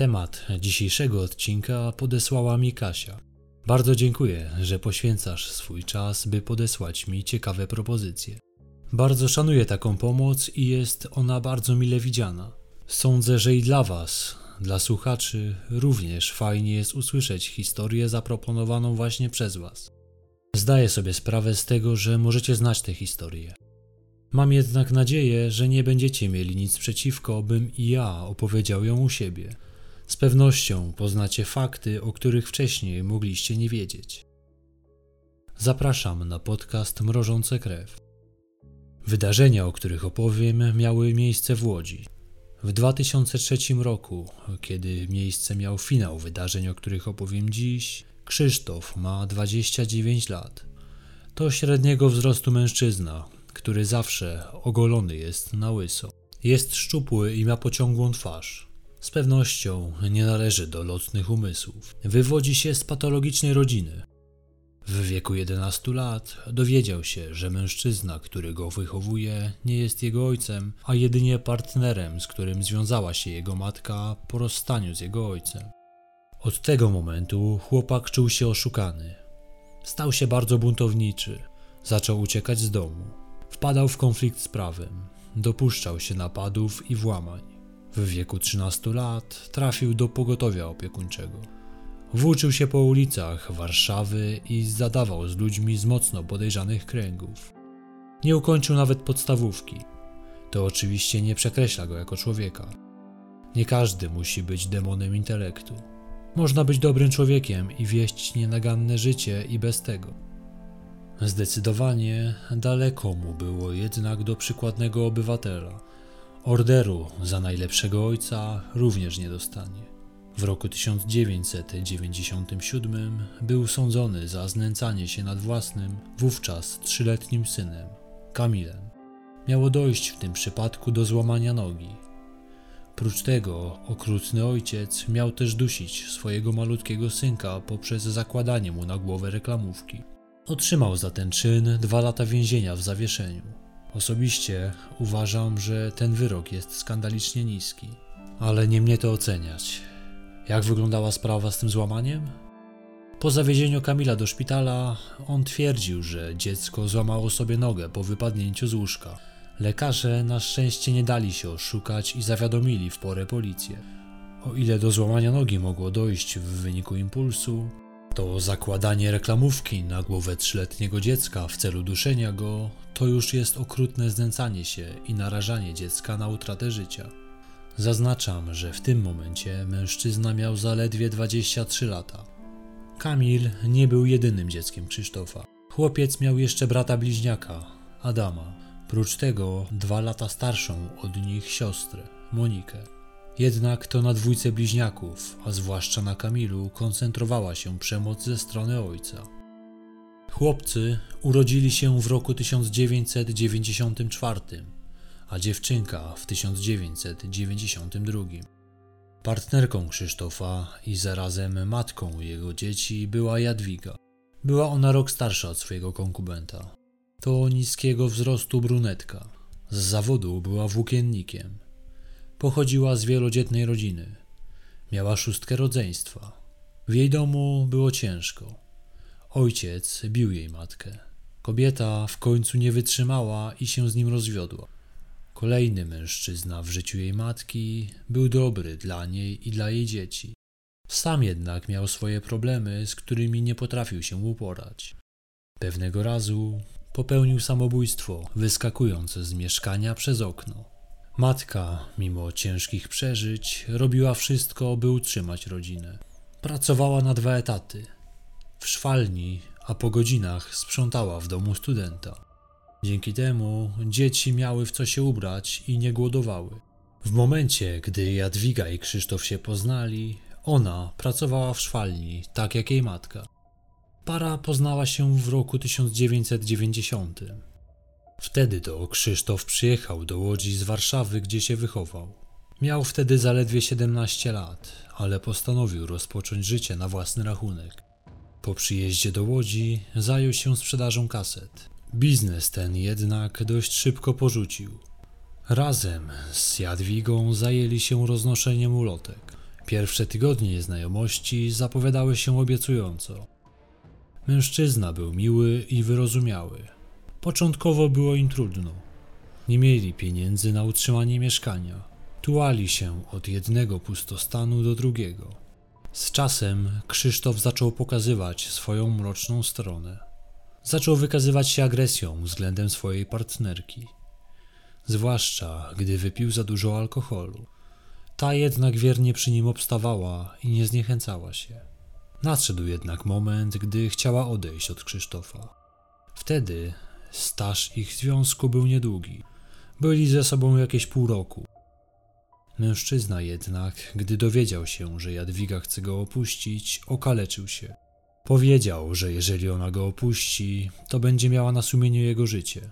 Temat dzisiejszego odcinka podesłała mi Kasia. Bardzo dziękuję, że poświęcasz swój czas, by podesłać mi ciekawe propozycje. Bardzo szanuję taką pomoc i jest ona bardzo mile widziana. Sądzę, że i dla Was, dla słuchaczy, również fajnie jest usłyszeć historię zaproponowaną właśnie przez Was. Zdaję sobie sprawę z tego, że możecie znać tę historię. Mam jednak nadzieję, że nie będziecie mieli nic przeciwko, bym i ja opowiedział ją u siebie. Z pewnością poznacie fakty, o których wcześniej mogliście nie wiedzieć. Zapraszam na podcast Mrożące Krew. Wydarzenia, o których opowiem, miały miejsce w Łodzi. W 2003 roku, kiedy miejsce miał finał wydarzeń, o których opowiem dziś, Krzysztof ma 29 lat. To średniego wzrostu mężczyzna, który zawsze ogolony jest na łyso. Jest szczupły i ma pociągłą twarz. Z pewnością nie należy do lotnych umysłów. Wywodzi się z patologicznej rodziny. W wieku 11 lat dowiedział się, że mężczyzna, który go wychowuje, nie jest jego ojcem, a jedynie partnerem, z którym związała się jego matka po rozstaniu z jego ojcem. Od tego momentu chłopak czuł się oszukany. Stał się bardzo buntowniczy, zaczął uciekać z domu. Wpadał w konflikt z prawem, dopuszczał się napadów i włamań. W wieku 13 lat trafił do pogotowia opiekuńczego. Włóczył się po ulicach Warszawy i zadawał z ludźmi z mocno podejrzanych kręgów. Nie ukończył nawet podstawówki. To oczywiście nie przekreśla go jako człowieka. Nie każdy musi być demonem intelektu. Można być dobrym człowiekiem i wieść nienaganne życie i bez tego. Zdecydowanie daleko mu było jednak do przykładnego obywatela. Orderu za najlepszego ojca również nie dostanie. W roku 1997 był sądzony za znęcanie się nad własnym, wówczas trzyletnim synem, Kamilem. Miało dojść w tym przypadku do złamania nogi. Prócz tego okrutny ojciec miał też dusić swojego malutkiego synka poprzez zakładanie mu na głowę reklamówki. Otrzymał za ten czyn dwa lata więzienia w zawieszeniu. Osobiście uważam, że ten wyrok jest skandalicznie niski, ale nie mnie to oceniać. Jak wyglądała sprawa z tym złamaniem? Po zawiezieniu Kamila do szpitala, on twierdził, że dziecko złamało sobie nogę po wypadnięciu z łóżka. Lekarze na szczęście nie dali się oszukać i zawiadomili w porę policję. O ile do złamania nogi mogło dojść w wyniku impulsu, to zakładanie reklamówki na głowę trzyletniego dziecka w celu duszenia go to już jest okrutne znęcanie się i narażanie dziecka na utratę życia. Zaznaczam, że w tym momencie mężczyzna miał zaledwie 23 lata. Kamil nie był jedynym dzieckiem Krzysztofa. Chłopiec miał jeszcze brata bliźniaka, Adama. Prócz tego dwa lata starszą od nich siostrę, Monikę. Jednak to na dwójce bliźniaków, a zwłaszcza na Kamilu, koncentrowała się przemoc ze strony ojca. Chłopcy urodzili się w roku 1994, a dziewczynka w 1992. Partnerką Krzysztofa i zarazem matką jego dzieci była Jadwiga. Była ona rok starsza od swojego konkubenta. To niskiego wzrostu brunetka. Z zawodu była włókiennikiem. Pochodziła z wielodzietnej rodziny. Miała szóstkę rodzeństwa. W jej domu było ciężko. Ojciec bił jej matkę. Kobieta w końcu nie wytrzymała i się z nim rozwiodła. Kolejny mężczyzna w życiu jej matki był dobry dla niej i dla jej dzieci. Sam jednak miał swoje problemy, z którymi nie potrafił się uporać. Pewnego razu popełnił samobójstwo, wyskakując z mieszkania przez okno. Matka, mimo ciężkich przeżyć, robiła wszystko, by utrzymać rodzinę. Pracowała na dwa etaty. W szwalni, a po godzinach sprzątała w domu studenta. Dzięki temu dzieci miały w co się ubrać i nie głodowały. W momencie, gdy Jadwiga i Krzysztof się poznali, ona pracowała w szwalni, tak jak jej matka. Para poznała się w roku 1990. Wtedy to Krzysztof przyjechał do Łodzi z Warszawy, gdzie się wychował. Miał wtedy zaledwie 17 lat, ale postanowił rozpocząć życie na własny rachunek. Po przyjeździe do Łodzi zajął się sprzedażą kaset. Biznes ten jednak dość szybko porzucił. Razem z Jadwigą zajęli się roznoszeniem ulotek. Pierwsze tygodnie znajomości zapowiadały się obiecująco. Mężczyzna był miły i wyrozumiały. Początkowo było im trudno. Nie mieli pieniędzy na utrzymanie mieszkania. Tułali się od jednego pustostanu do drugiego. Z czasem Krzysztof zaczął pokazywać swoją mroczną stronę. Zaczął wykazywać się agresją względem swojej partnerki. Zwłaszcza gdy wypił za dużo alkoholu. Ta jednak wiernie przy nim obstawała i nie zniechęcała się. Nadszedł jednak moment, gdy chciała odejść od Krzysztofa. Wtedy staż ich związku był niedługi. Byli ze sobą jakieś pół roku. Mężczyzna jednak, gdy dowiedział się, że Jadwiga chce go opuścić, okaleczył się. Powiedział, że jeżeli ona go opuści, to będzie miała na sumieniu jego życie.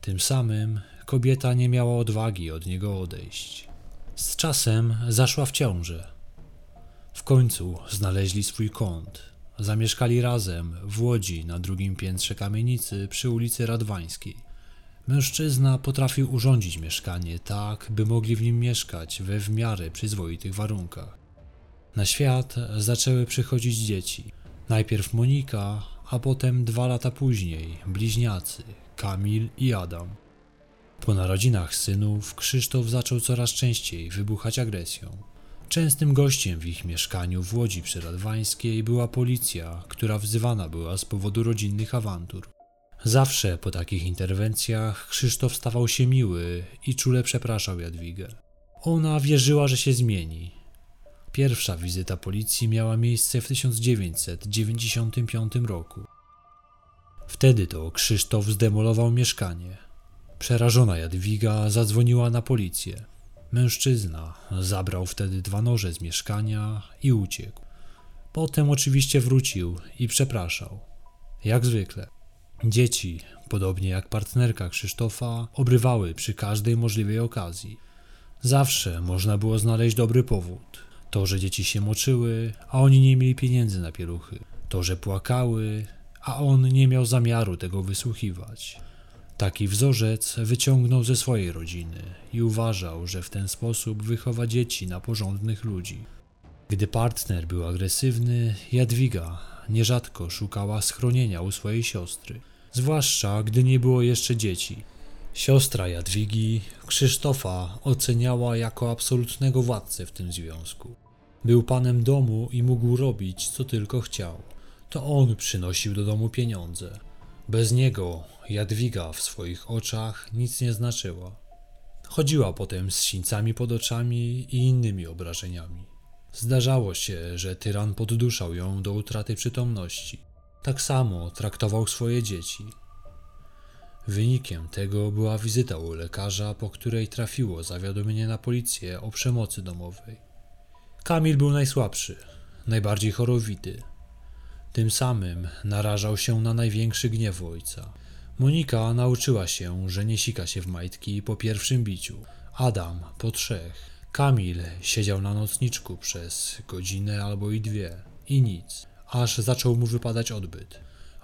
Tym samym kobieta nie miała odwagi od niego odejść. Z czasem zaszła w ciążę. W końcu znaleźli swój kąt. Zamieszkali razem w Łodzi na drugim piętrze kamienicy przy ulicy Radwańskiej. Mężczyzna potrafił urządzić mieszkanie tak, by mogli w nim mieszkać we w miarę przyzwoitych warunkach. Na świat zaczęły przychodzić dzieci. Najpierw Monika, a potem dwa lata później bliźniacy Kamil i Adam. Po narodzinach synów Krzysztof zaczął coraz częściej wybuchać agresją. Częstym gościem w ich mieszkaniu w Łodzi Przyradwańskiej była policja, która wzywana była z powodu rodzinnych awantur. Zawsze po takich interwencjach Krzysztof stawał się miły i czule przepraszał Jadwigę. Ona wierzyła, że się zmieni. Pierwsza wizyta policji miała miejsce w 1995 roku. Wtedy to Krzysztof zdemolował mieszkanie. Przerażona Jadwiga zadzwoniła na policję. Mężczyzna zabrał wtedy dwa noże z mieszkania i uciekł. Potem oczywiście wrócił i przepraszał. Jak zwykle. Dzieci, podobnie jak partnerka Krzysztofa, obrywały przy każdej możliwej okazji. Zawsze można było znaleźć dobry powód. To, że dzieci się moczyły, a oni nie mieli pieniędzy na pieluchy. To, że płakały, a on nie miał zamiaru tego wysłuchiwać. Taki wzorzec wyciągnął ze swojej rodziny i uważał, że w ten sposób wychowa dzieci na porządnych ludzi. Gdy partner był agresywny, Jadwiga nierzadko szukała schronienia u swojej siostry, zwłaszcza gdy nie było jeszcze dzieci. Siostra Jadwigi, Krzysztofa, oceniała jako absolutnego władcę w tym związku. Był panem domu i mógł robić, co tylko chciał. To on przynosił do domu pieniądze. Bez niego Jadwiga w swoich oczach nic nie znaczyła. Chodziła potem z sińcami pod oczami i innymi obrażeniami. Zdarzało się, że tyran podduszał ją do utraty przytomności. Tak samo traktował swoje dzieci. Wynikiem tego była wizyta u lekarza, po której trafiło zawiadomienie na policję o przemocy domowej. Kamil był najsłabszy, najbardziej chorowity. Tym samym narażał się na największy gniew ojca. Monika nauczyła się, że nie sika się w majtki po pierwszym biciu. Adam po trzech. Kamil siedział na nocniczku przez godzinę albo i dwie i nic, aż zaczął mu wypadać odbyt.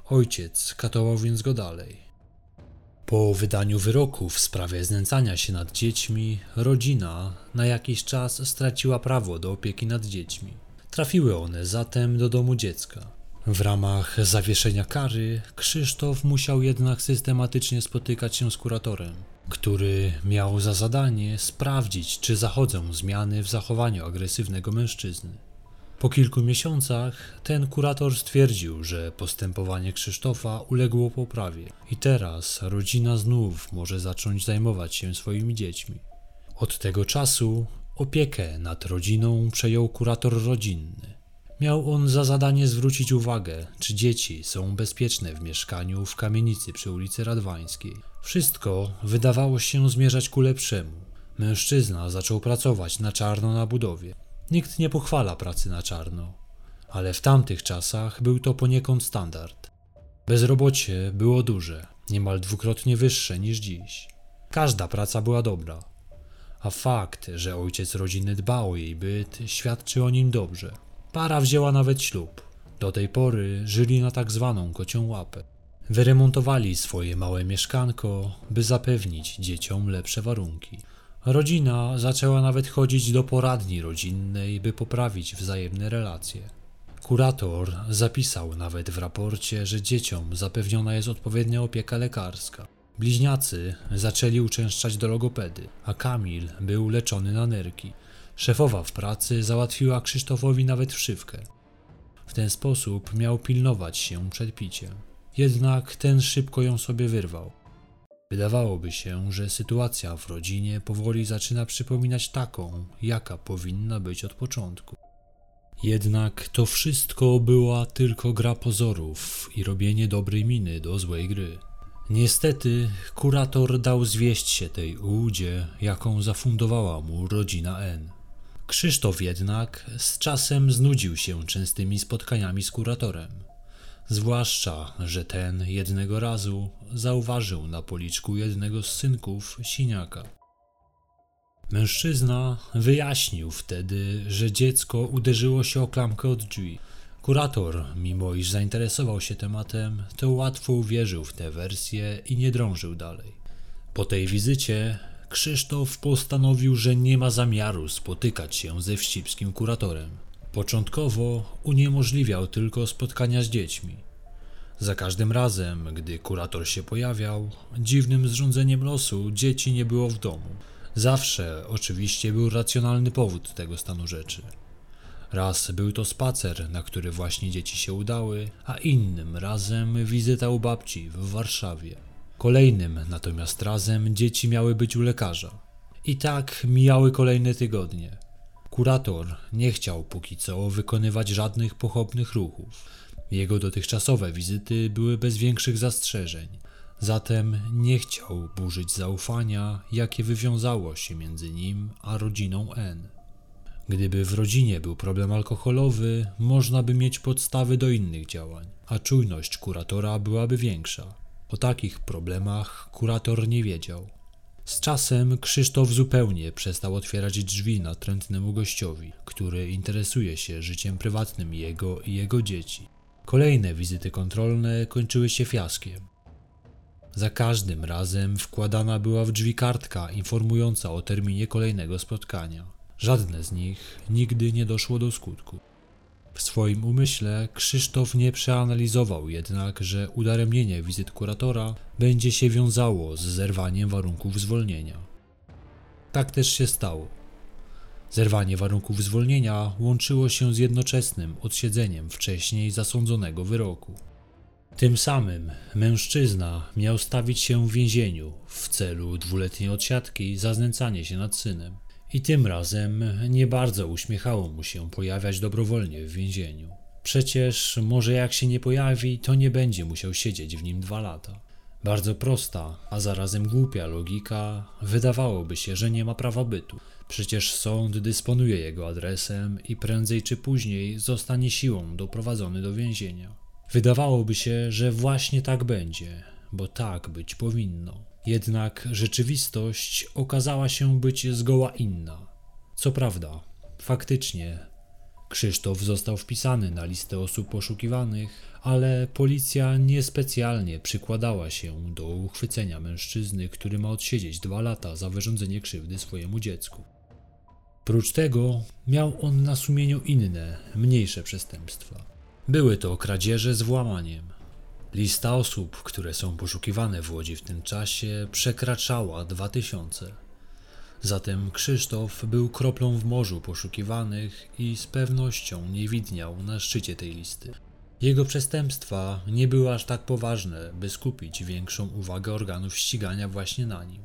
Ojciec katował więc go dalej. Po wydaniu wyroku w sprawie znęcania się nad dziećmi, rodzina na jakiś czas straciła prawo do opieki nad dziećmi. Trafiły one zatem do domu dziecka. W ramach zawieszenia kary Krzysztof musiał jednak systematycznie spotykać się z kuratorem, który miał za zadanie sprawdzić, czy zachodzą zmiany w zachowaniu agresywnego mężczyzny. Po kilku miesiącach ten kurator stwierdził, że postępowanie Krzysztofa uległo poprawie i teraz rodzina znów może zacząć zajmować się swoimi dziećmi. Od tego czasu opiekę nad rodziną przejął kurator rodzinny. Miał on za zadanie zwrócić uwagę, czy dzieci są bezpieczne w mieszkaniu w kamienicy przy ulicy Radwańskiej. Wszystko wydawało się zmierzać ku lepszemu. Mężczyzna zaczął pracować na czarno na budowie. Nikt nie pochwala pracy na czarno, ale w tamtych czasach był to poniekąd standard. Bezrobocie było duże, niemal dwukrotnie wyższe niż dziś. Każda praca była dobra, a fakt, że ojciec rodziny dba o jej byt, świadczy o nim dobrze. Para wzięła nawet ślub. Do tej pory żyli na tak zwaną kocią łapę. Wyremontowali swoje małe mieszkanko, by zapewnić dzieciom lepsze warunki. Rodzina zaczęła nawet chodzić do poradni rodzinnej, by poprawić wzajemne relacje. Kurator zapisał nawet w raporcie, że dzieciom zapewniona jest odpowiednia opieka lekarska. Bliźniacy zaczęli uczęszczać do logopedy, a Kamil był leczony na nerki. Szefowa w pracy załatwiła Krzysztofowi nawet wszywkę. W ten sposób miał pilnować się przed piciem. Jednak ten szybko ją sobie wyrwał. Wydawałoby się, że sytuacja w rodzinie powoli zaczyna przypominać taką, jaka powinna być od początku. Jednak to wszystko była tylko gra pozorów i robienie dobrej miny do złej gry. Niestety, kurator dał zwieść się tej ułudzie, jaką zafundowała mu rodzina N. Krzysztof jednak z czasem znudził się częstymi spotkaniami z kuratorem. Zwłaszcza, że ten jednego razu zauważył na policzku jednego z synków siniaka. Mężczyzna wyjaśnił wtedy, że dziecko uderzyło się o klamkę od drzwi. Kurator, mimo iż zainteresował się tematem, to łatwo uwierzył w tę wersję i nie drążył dalej. Po tej wizycie Krzysztof postanowił, że nie ma zamiaru spotykać się ze wścibskim kuratorem. Początkowo uniemożliwiał tylko spotkania z dziećmi. Za każdym razem, gdy kurator się pojawiał, dziwnym zrządzeniem losu dzieci nie było w domu. Zawsze oczywiście był racjonalny powód tego stanu rzeczy. Raz był to spacer, na który właśnie dzieci się udały, a innym razem wizyta u babci w Warszawie. Kolejnym natomiast razem dzieci miały być u lekarza. I tak mijały kolejne tygodnie. Kurator nie chciał póki co wykonywać żadnych pochopnych ruchów. Jego dotychczasowe wizyty były bez większych zastrzeżeń, zatem nie chciał burzyć zaufania, jakie wywiązało się między nim a rodziną N. Gdyby w rodzinie był problem alkoholowy, można by mieć podstawy do innych działań, a czujność kuratora byłaby większa. O takich problemach kurator nie wiedział. Z czasem Krzysztof zupełnie przestał otwierać drzwi natrętnemu gościowi, który interesuje się życiem prywatnym jego i jego dzieci. Kolejne wizyty kontrolne kończyły się fiaskiem. Za każdym razem wkładana była w drzwi kartka informująca o terminie kolejnego spotkania. Żadne z nich nigdy nie doszło do skutku. W swoim umyśle Krzysztof nie przeanalizował jednak, że udaremnienie wizyt kuratora będzie się wiązało z zerwaniem warunków zwolnienia. Tak też się stało. Zerwanie warunków zwolnienia łączyło się z jednoczesnym odsiedzeniem wcześniej zasądzonego wyroku. Tym samym mężczyzna miał stawić się w więzieniu w celu dwuletniej odsiadki za znęcanie się nad synem. I tym razem nie bardzo uśmiechało mu się pojawiać dobrowolnie w więzieniu. Przecież może jak się nie pojawi, to nie będzie musiał siedzieć w nim dwa lata. Bardzo prosta, a zarazem głupia logika, wydawałoby się, że nie ma prawa bytu. Przecież sąd dysponuje jego adresem i prędzej czy później zostanie siłą doprowadzony do więzienia. Wydawałoby się, że właśnie tak będzie, bo tak być powinno. Jednak rzeczywistość okazała się być zgoła inna. Co prawda, faktycznie, Krzysztof został wpisany na listę osób poszukiwanych, ale policja niespecjalnie przykładała się do uchwycenia mężczyzny, który ma odsiedzieć dwa lata za wyrządzenie krzywdy swojemu dziecku. Prócz tego miał on na sumieniu inne, mniejsze przestępstwa. Były to kradzieże z włamaniem. Lista osób, które są poszukiwane w Łodzi w tym czasie, przekraczała 2000. Zatem Krzysztof był kroplą w morzu poszukiwanych i z pewnością nie widniał na szczycie tej listy. Jego przestępstwa nie były aż tak poważne, by skupić większą uwagę organów ścigania właśnie na nim.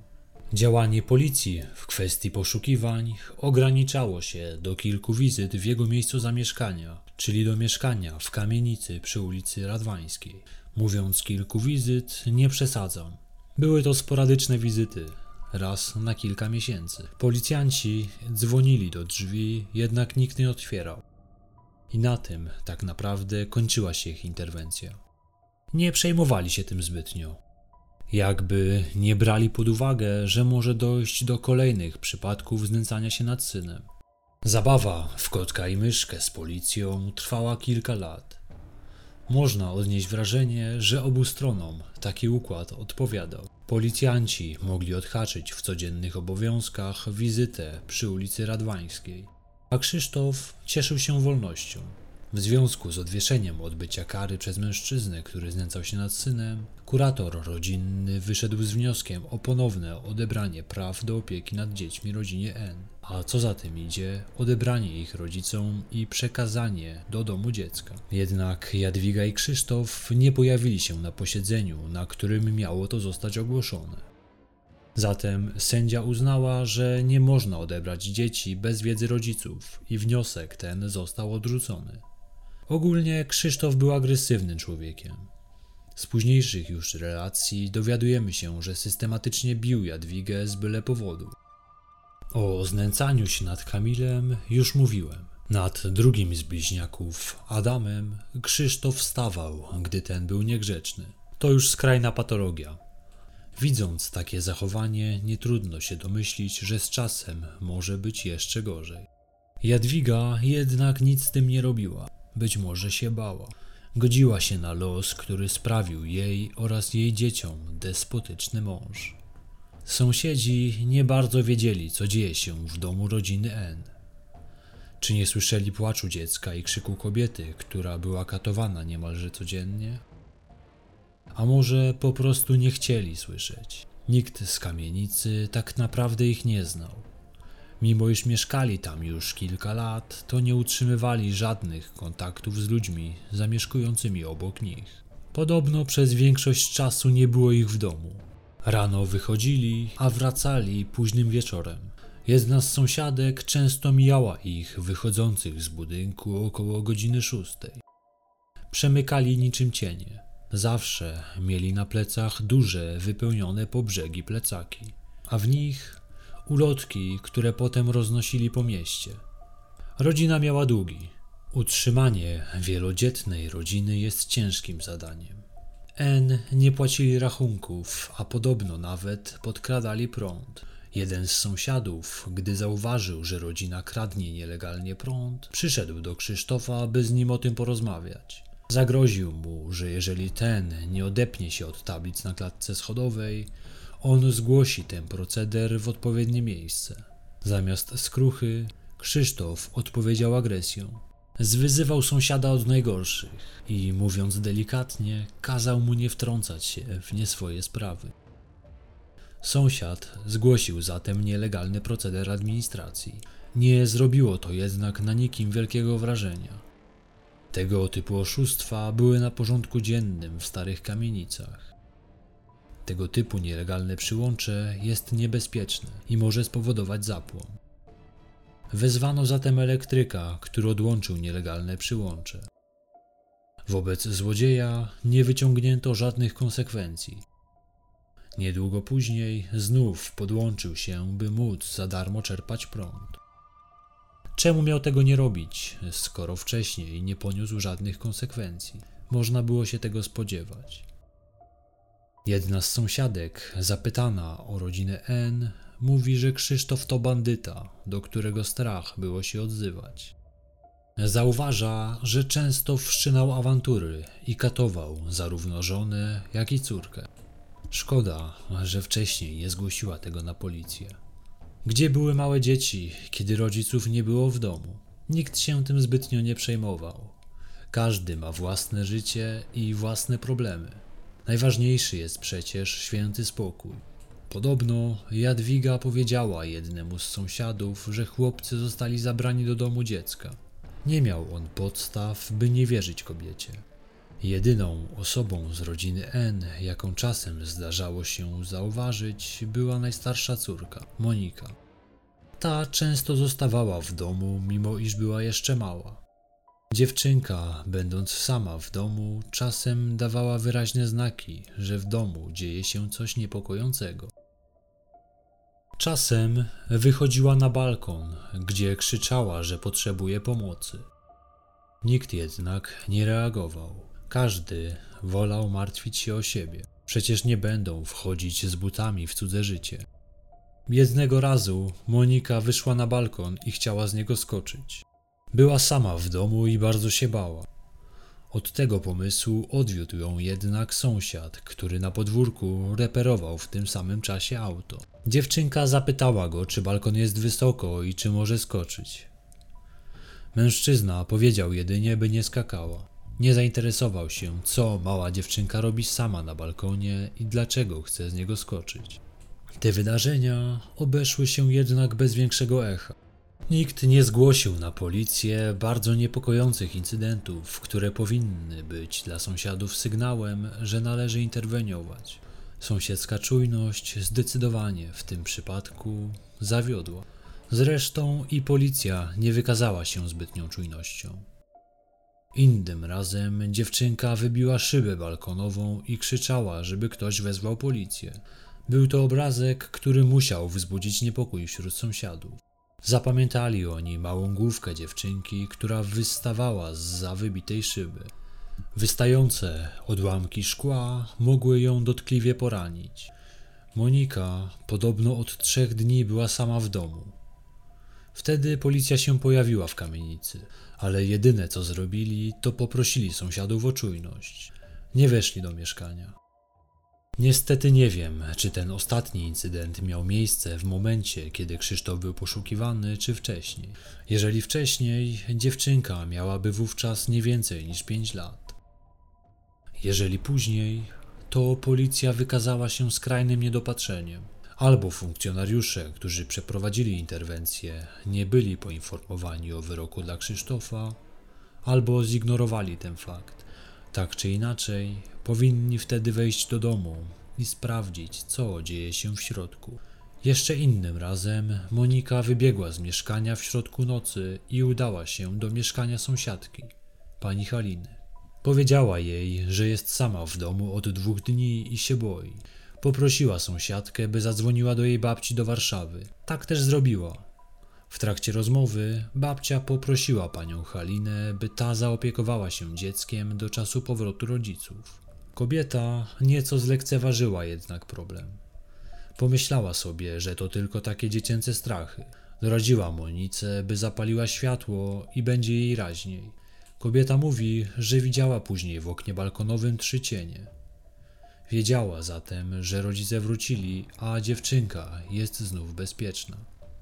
Działanie policji w kwestii poszukiwań ograniczało się do kilku wizyt w jego miejscu zamieszkania, czyli do mieszkania w kamienicy przy ulicy Radwańskiej. Mówiąc kilku wizyt, nie przesadzam. Były to sporadyczne wizyty, raz na kilka miesięcy. Policjanci dzwonili do drzwi, jednak nikt nie otwierał. I na tym tak naprawdę kończyła się ich interwencja. Nie przejmowali się tym zbytnio. Jakby nie brali pod uwagę, że może dojść do kolejnych przypadków znęcania się nad synem. Zabawa w kotka i myszkę z policją trwała kilka lat. Można odnieść wrażenie, że obu stronom taki układ odpowiadał. Policjanci mogli odhaczyć w codziennych obowiązkach wizytę przy ulicy Radwańskiej, a Krzysztof cieszył się wolnością. W związku z odwieszeniem odbycia kary przez mężczyznę, który znęcał się nad synem, kurator rodzinny wyszedł z wnioskiem o ponowne odebranie praw do opieki nad dziećmi rodzinie N, a co za tym idzie, odebranie ich rodzicom i przekazanie do domu dziecka. Jednak Jadwiga i Krzysztof nie pojawili się na posiedzeniu, na którym miało to zostać ogłoszone. Zatem sędzia uznała, że nie można odebrać dzieci bez wiedzy rodziców i wniosek ten został odrzucony. Ogólnie Krzysztof był agresywnym człowiekiem. Z późniejszych już relacji dowiadujemy się, że systematycznie bił Jadwigę z byle powodu. O znęcaniu się nad Kamilem już mówiłem. Nad drugim z bliźniaków, Adamem, Krzysztof wstawał, gdy ten był niegrzeczny. To już skrajna patologia. Widząc takie zachowanie, nie trudno się domyślić, że z czasem może być jeszcze gorzej. Jadwiga jednak nic z tym nie robiła. Być może się bała. Godziła się na los, który sprawił jej oraz jej dzieciom despotyczny mąż. Sąsiedzi nie bardzo wiedzieli, co dzieje się w domu rodziny N. Czy nie słyszeli płaczu dziecka i krzyku kobiety, która była katowana niemalże codziennie? A może po prostu nie chcieli słyszeć? Nikt z kamienicy tak naprawdę ich nie znał. Mimo iż mieszkali tam już kilka lat, to nie utrzymywali żadnych kontaktów z ludźmi zamieszkującymi obok nich. Podobno przez większość czasu nie było ich w domu. Rano wychodzili, a wracali późnym wieczorem. Jedna z sąsiadek często mijała ich wychodzących z budynku około godziny szóstej. Przemykali niczym cienie. Zawsze mieli na plecach duże, wypełnione po brzegi plecaki, a w nich ulotki, które potem roznosili po mieście. Rodzina miała długi. Utrzymanie wielodzietnej rodziny jest ciężkim zadaniem. N nie płacili rachunków, a podobno nawet podkradali prąd. Jeden z sąsiadów, gdy zauważył, że rodzina kradnie nielegalnie prąd, przyszedł do Krzysztofa, by z nim o tym porozmawiać. Zagroził mu, że jeżeli ten nie odepnie się od tablic na klatce schodowej, on zgłosi ten proceder w odpowiednie miejsce. Zamiast skruchy, Krzysztof odpowiedział agresją. Zwyzywał sąsiada od najgorszych i, mówiąc delikatnie, kazał mu nie wtrącać się w nie swoje sprawy. Sąsiad zgłosił zatem nielegalny proceder administracji. Nie zrobiło to jednak na nikim wielkiego wrażenia. Tego typu oszustwa były na porządku dziennym w starych kamienicach. Tego typu nielegalne przyłącze jest niebezpieczne i może spowodować zapłon. Wezwano zatem elektryka, który odłączył nielegalne przyłącze. Wobec złodzieja nie wyciągnięto żadnych konsekwencji. Niedługo później znów podłączył się, by móc za darmo czerpać prąd. Czemu miał tego nie robić, skoro wcześniej nie poniósł żadnych konsekwencji? Można było się tego spodziewać. Jedna z sąsiadek, zapytana o rodzinę N, mówi, że Krzysztof to bandyta, do którego strach było się odzywać. Zauważa, że często wszczynał awantury i katował zarówno żonę, jak i córkę. Szkoda, że wcześniej nie zgłosiła tego na policję. Gdzie były małe dzieci, kiedy rodziców nie było w domu? Nikt się tym zbytnio nie przejmował. Każdy ma własne życie i własne problemy. Najważniejszy jest przecież święty spokój. Podobno Jadwiga powiedziała jednemu z sąsiadów, że chłopcy zostali zabrani do domu dziecka. Nie miał on podstaw, by nie wierzyć kobiecie. Jedyną osobą z rodziny N, jaką czasem zdarzało się zauważyć, była najstarsza córka, Monika. Ta często zostawała w domu, mimo iż była jeszcze mała. Dziewczynka, będąc sama w domu, czasem dawała wyraźne znaki, że w domu dzieje się coś niepokojącego. Czasem wychodziła na balkon, gdzie krzyczała, że potrzebuje pomocy. Nikt jednak nie reagował. Każdy wolał martwić się o siebie. Przecież nie będą wchodzić z butami w cudze życie. Jednego razu Monika wyszła na balkon i chciała z niego skoczyć. Była sama w domu i bardzo się bała. Od tego pomysłu odwiódł ją jednak sąsiad, który na podwórku reperował w tym samym czasie auto. Dziewczynka zapytała go, czy balkon jest wysoko i czy może skoczyć. Mężczyzna powiedział jedynie, by nie skakała. Nie zainteresował się, co mała dziewczynka robi sama na balkonie i dlaczego chce z niego skoczyć. Te wydarzenia obeszły się jednak bez większego echa. Nikt nie zgłosił na policję bardzo niepokojących incydentów, które powinny być dla sąsiadów sygnałem, że należy interweniować. Sąsiedzka czujność zdecydowanie w tym przypadku zawiodła. Zresztą i policja nie wykazała się zbytnią czujnością. Innym razem dziewczynka wybiła szybę balkonową i krzyczała, żeby ktoś wezwał policję. Był to obrazek, który musiał wzbudzić niepokój wśród sąsiadów. Zapamiętali oni małą główkę dziewczynki, która wystawała z za wybitej szyby. Wystające odłamki szkła mogły ją dotkliwie poranić. Monika podobno od trzech dni była sama w domu. Wtedy policja się pojawiła w kamienicy, ale jedyne co zrobili, to poprosili sąsiadów o czujność. Nie weszli do mieszkania. Niestety nie wiem, czy ten ostatni incydent miał miejsce w momencie, kiedy Krzysztof był poszukiwany, czy wcześniej. Jeżeli wcześniej, dziewczynka miałaby wówczas nie więcej niż 5 lat. Jeżeli później, to policja wykazała się skrajnym niedopatrzeniem. Albo funkcjonariusze, którzy przeprowadzili interwencję, nie byli poinformowani o wyroku dla Krzysztofa, albo zignorowali ten fakt. Tak czy inaczej, powinni wtedy wejść do domu i sprawdzić, co dzieje się w środku. Jeszcze innym razem Monika wybiegła z mieszkania w środku nocy i udała się do mieszkania sąsiadki, pani Haliny. Powiedziała jej, że jest sama w domu od dwóch dni i się boi. Poprosiła sąsiadkę, by zadzwoniła do jej babci do Warszawy. Tak też zrobiła. W trakcie rozmowy babcia poprosiła panią Halinę, by ta zaopiekowała się dzieckiem do czasu powrotu rodziców. Kobieta nieco zlekceważyła jednak problem. Pomyślała sobie, że to tylko takie dziecięce strachy. Doradziła Monice, by zapaliła światło i będzie jej raźniej. Kobieta mówi, że widziała później w oknie balkonowym trzy cienie. Wiedziała zatem, że rodzice wrócili, a dziewczynka jest znów bezpieczna.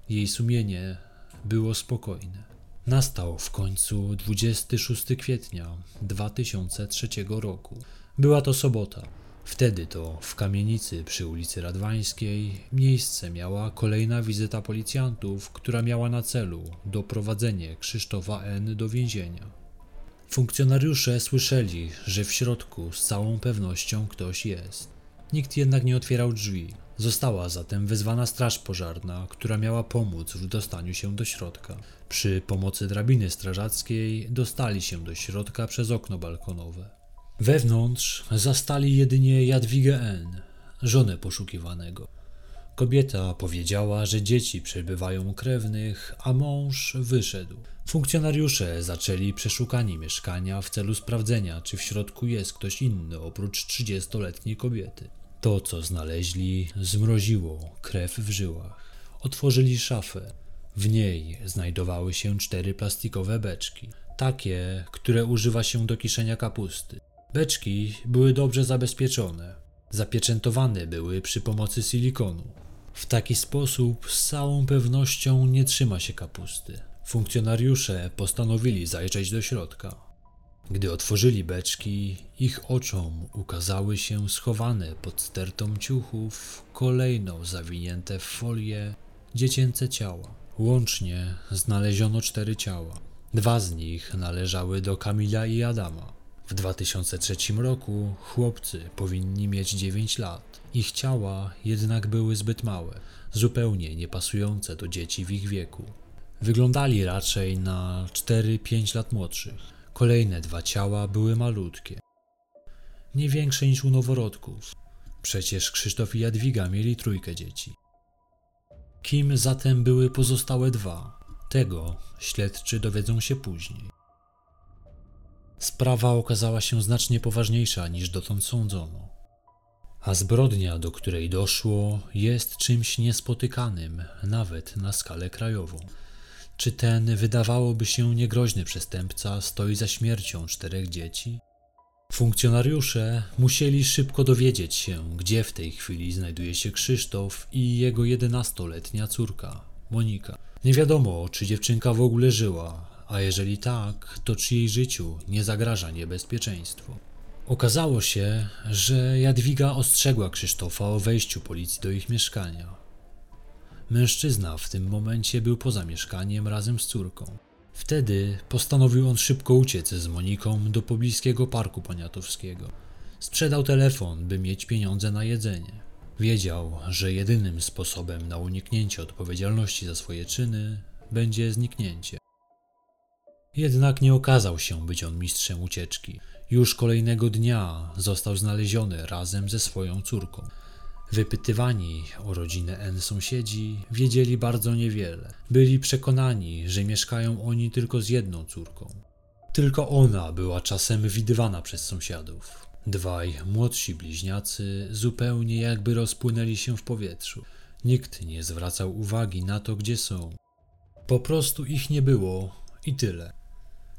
Jej sumienie było spokojne. Nastał w końcu 26 kwietnia 2003 roku. Była to sobota. Wtedy to w kamienicy przy ulicy Radwańskiej miejsce miała kolejna wizyta policjantów, która miała na celu doprowadzenie Krzysztofa N. do więzienia. Funkcjonariusze słyszeli, że w środku z całą pewnością ktoś jest. Nikt jednak nie otwierał drzwi. Została zatem wezwana straż pożarna, która miała pomóc w dostaniu się do środka. Przy pomocy drabiny strażackiej dostali się do środka przez okno balkonowe. Wewnątrz zastali jedynie Jadwigę N., żonę poszukiwanego. Kobieta powiedziała, że dzieci przebywają u krewnych, a mąż wyszedł. Funkcjonariusze zaczęli przeszukanie mieszkania w celu sprawdzenia, czy w środku jest ktoś inny oprócz 30-letniej kobiety. To, co znaleźli, zmroziło krew w żyłach. Otworzyli szafę. W niej znajdowały się cztery plastikowe beczki, takie, które używa się do kiszenia kapusty. Beczki były dobrze zabezpieczone. Zapieczętowane były przy pomocy silikonu. W taki sposób z całą pewnością nie trzyma się kapusty. Funkcjonariusze postanowili zajrzeć do środka. Gdy otworzyli beczki, ich oczom ukazały się schowane pod stertą ciuchów kolejno zawinięte w folię dziecięce ciała. Łącznie znaleziono cztery ciała. Dwa z nich należały do Kamila i Adama. W 2003 roku chłopcy powinni mieć 9 lat. Ich ciała jednak były zbyt małe, zupełnie niepasujące do dzieci w ich wieku. Wyglądali raczej na 4-5 lat młodszych. Kolejne dwa ciała były malutkie. Nie większe niż u noworodków. Przecież Krzysztof i Jadwiga mieli trójkę dzieci. Kim zatem były pozostałe dwa? Tego śledczy dowiedzą się później. Sprawa okazała się znacznie poważniejsza niż dotąd sądzono. A zbrodnia, do której doszło, jest czymś niespotykanym, nawet na skalę krajową. Czy ten wydawałoby się niegroźny przestępca stoi za śmiercią czterech dzieci? Funkcjonariusze musieli szybko dowiedzieć się, gdzie w tej chwili znajduje się Krzysztof i jego jedenastoletnia córka, Monika. Nie wiadomo, czy dziewczynka w ogóle żyła, a jeżeli tak, to czy jej życiu nie zagraża niebezpieczeństwo. Okazało się, że Jadwiga ostrzegła Krzysztofa o wejściu policji do ich mieszkania. Mężczyzna w tym momencie był poza mieszkaniem razem z córką. Wtedy postanowił on szybko uciec z Moniką do pobliskiego parku poniatowskiego. Sprzedał telefon, by mieć pieniądze na jedzenie. Wiedział, że jedynym sposobem na uniknięcie odpowiedzialności za swoje czyny będzie zniknięcie. Jednak nie okazał się być on mistrzem ucieczki. Już kolejnego dnia został znaleziony razem ze swoją córką. Wypytywani o rodzinę N sąsiedzi wiedzieli bardzo niewiele. Byli przekonani, że mieszkają oni tylko z jedną córką. Tylko ona była czasem widywana przez sąsiadów. Dwaj młodsi bliźniacy zupełnie jakby rozpłynęli się w powietrzu. Nikt nie zwracał uwagi na to, gdzie są. Po prostu ich nie było i tyle.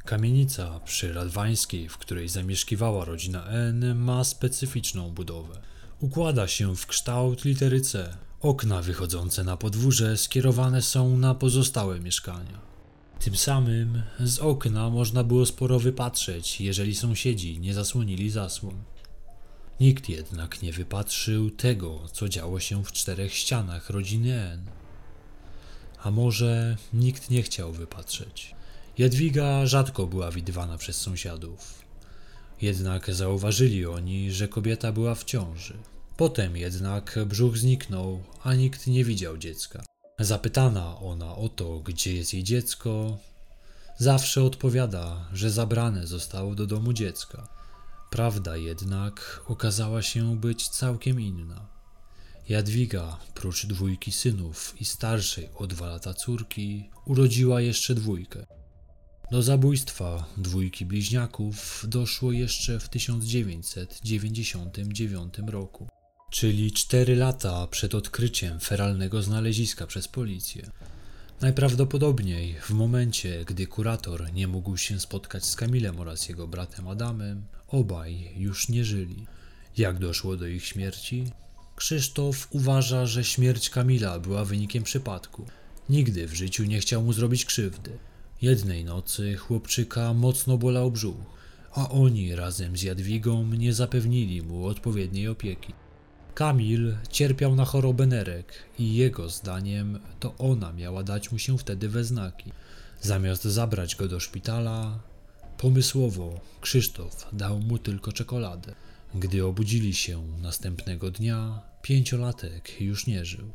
Kamienica przy Radwańskiej, w której zamieszkiwała rodzina N, ma specyficzną budowę. Układa się w kształt litery C. Okna wychodzące na podwórze skierowane są na pozostałe mieszkania. Tym samym z okna można było sporo wypatrzeć, jeżeli sąsiedzi nie zasłonili zasłon. Nikt jednak nie wypatrzył tego, co działo się w czterech ścianach rodziny N. A może nikt nie chciał wypatrzeć. Jadwiga rzadko była widywana przez sąsiadów. Jednak zauważyli oni, że kobieta była w ciąży. Potem jednak brzuch zniknął, a nikt nie widział dziecka. Zapytana ona o to, gdzie jest jej dziecko, zawsze odpowiada, że zabrane zostało do domu dziecka. Prawda jednak okazała się być całkiem inna. Jadwiga, prócz dwójki synów i starszej o dwa lata córki, urodziła jeszcze dwójkę. Do zabójstwa dwójki bliźniaków doszło jeszcze w 1999 roku, czyli 4 lata przed odkryciem feralnego znaleziska przez policję. Najprawdopodobniej w momencie, gdy kurator nie mógł się spotkać z Kamilem oraz jego bratem Adamem, obaj już nie żyli. Jak doszło do ich śmierci? Krzysztof uważa, że śmierć Kamila była wynikiem przypadku. Nigdy w życiu nie chciał mu zrobić krzywdy. Jednej nocy chłopczyka mocno bolał brzuch, a oni razem z Jadwigą nie zapewnili mu odpowiedniej opieki. Kamil cierpiał na chorobę nerek i jego zdaniem to ona miała dać mu się wtedy we znaki. Zamiast zabrać go do szpitala, pomysłowo Krzysztof dał mu tylko czekoladę. Gdy obudzili się następnego dnia, pięciolatek już nie żył.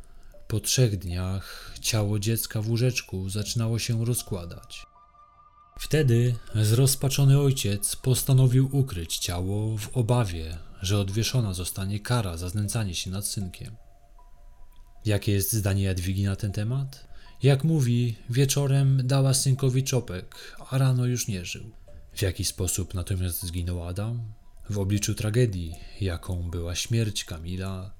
Po trzech dniach ciało dziecka w łóżeczku zaczynało się rozkładać. Wtedy zrozpaczony ojciec postanowił ukryć ciało w obawie, że odwieszona zostanie kara za znęcanie się nad synkiem. Jakie jest zdanie Jadwigi na ten temat? Jak mówi, wieczorem dała synkowi czopek, a rano już nie żył. W jaki sposób natomiast zginął Adam? W obliczu tragedii, jaką była śmierć Kamila,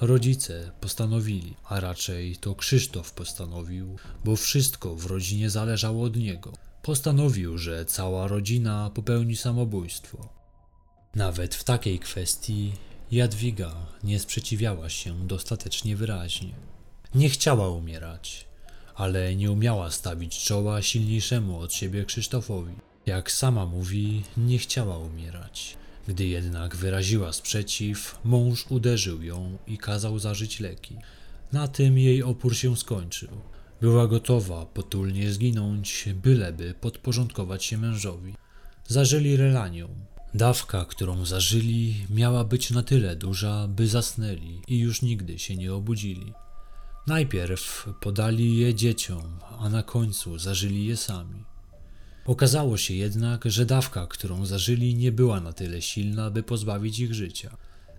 Rodzice postanowili, a raczej to Krzysztof postanowił, bo wszystko w rodzinie zależało od niego. Postanowił, że cała rodzina popełni samobójstwo. Nawet w takiej kwestii Jadwiga nie sprzeciwiała się dostatecznie wyraźnie. Nie chciała umierać, ale nie umiała stawić czoła silniejszemu od siebie Krzysztofowi. Jak sama mówi, nie chciała umierać. Gdy jednak wyraziła sprzeciw, mąż uderzył ją i kazał zażyć leki. Na tym jej opór się skończył. Była gotowa potulnie zginąć, byleby podporządkować się mężowi. Zażyli relanią. Dawka, którą zażyli, miała być na tyle duża, by zasnęli i już nigdy się nie obudzili. Najpierw podali je dzieciom, a na końcu zażyli je sami. Okazało się jednak, że dawka, którą zażyli, nie była na tyle silna, by pozbawić ich życia.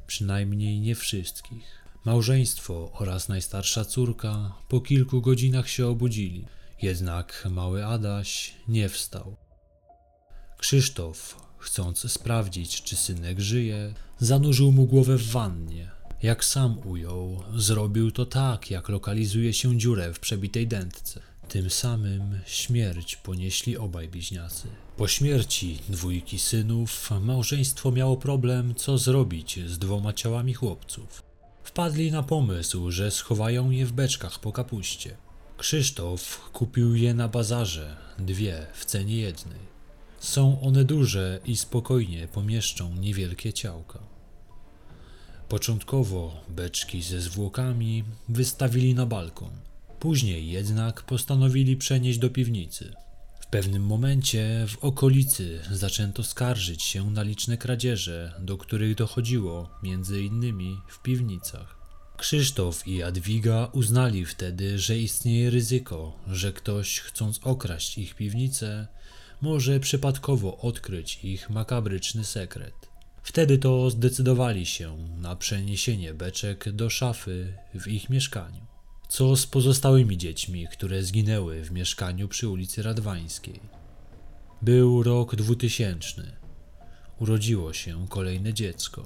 Przynajmniej nie wszystkich. Małżeństwo oraz najstarsza córka po kilku godzinach się obudzili, jednak mały Adaś nie wstał. Krzysztof, chcąc sprawdzić, czy synek żyje, zanurzył mu głowę w wannie. Jak sam ujął, zrobił to tak, jak lokalizuje się dziurę w przebitej dętce. Tym samym śmierć ponieśli obaj bliźniacy. Po śmierci dwójki synów małżeństwo miało problem, co zrobić z dwoma ciałami chłopców. Wpadli na pomysł, że schowają je w beczkach po kapuście. Krzysztof kupił je na bazarze, dwie w cenie jednej. Są one duże i spokojnie pomieszczą niewielkie ciałka. Początkowo beczki ze zwłokami wystawili na balkon. Później jednak postanowili przenieść do piwnicy. W pewnym momencie w okolicy zaczęto skarżyć się na liczne kradzieże, do których dochodziło między innymi w piwnicach. Krzysztof i Jadwiga uznali wtedy, że istnieje ryzyko, że ktoś chcąc okraść ich piwnicę, może przypadkowo odkryć ich makabryczny sekret. Wtedy to zdecydowali się na przeniesienie beczek do szafy w ich mieszkaniu. Co z pozostałymi dziećmi, które zginęły w mieszkaniu przy ulicy Radwańskiej? Był rok 2000. Urodziło się kolejne dziecko.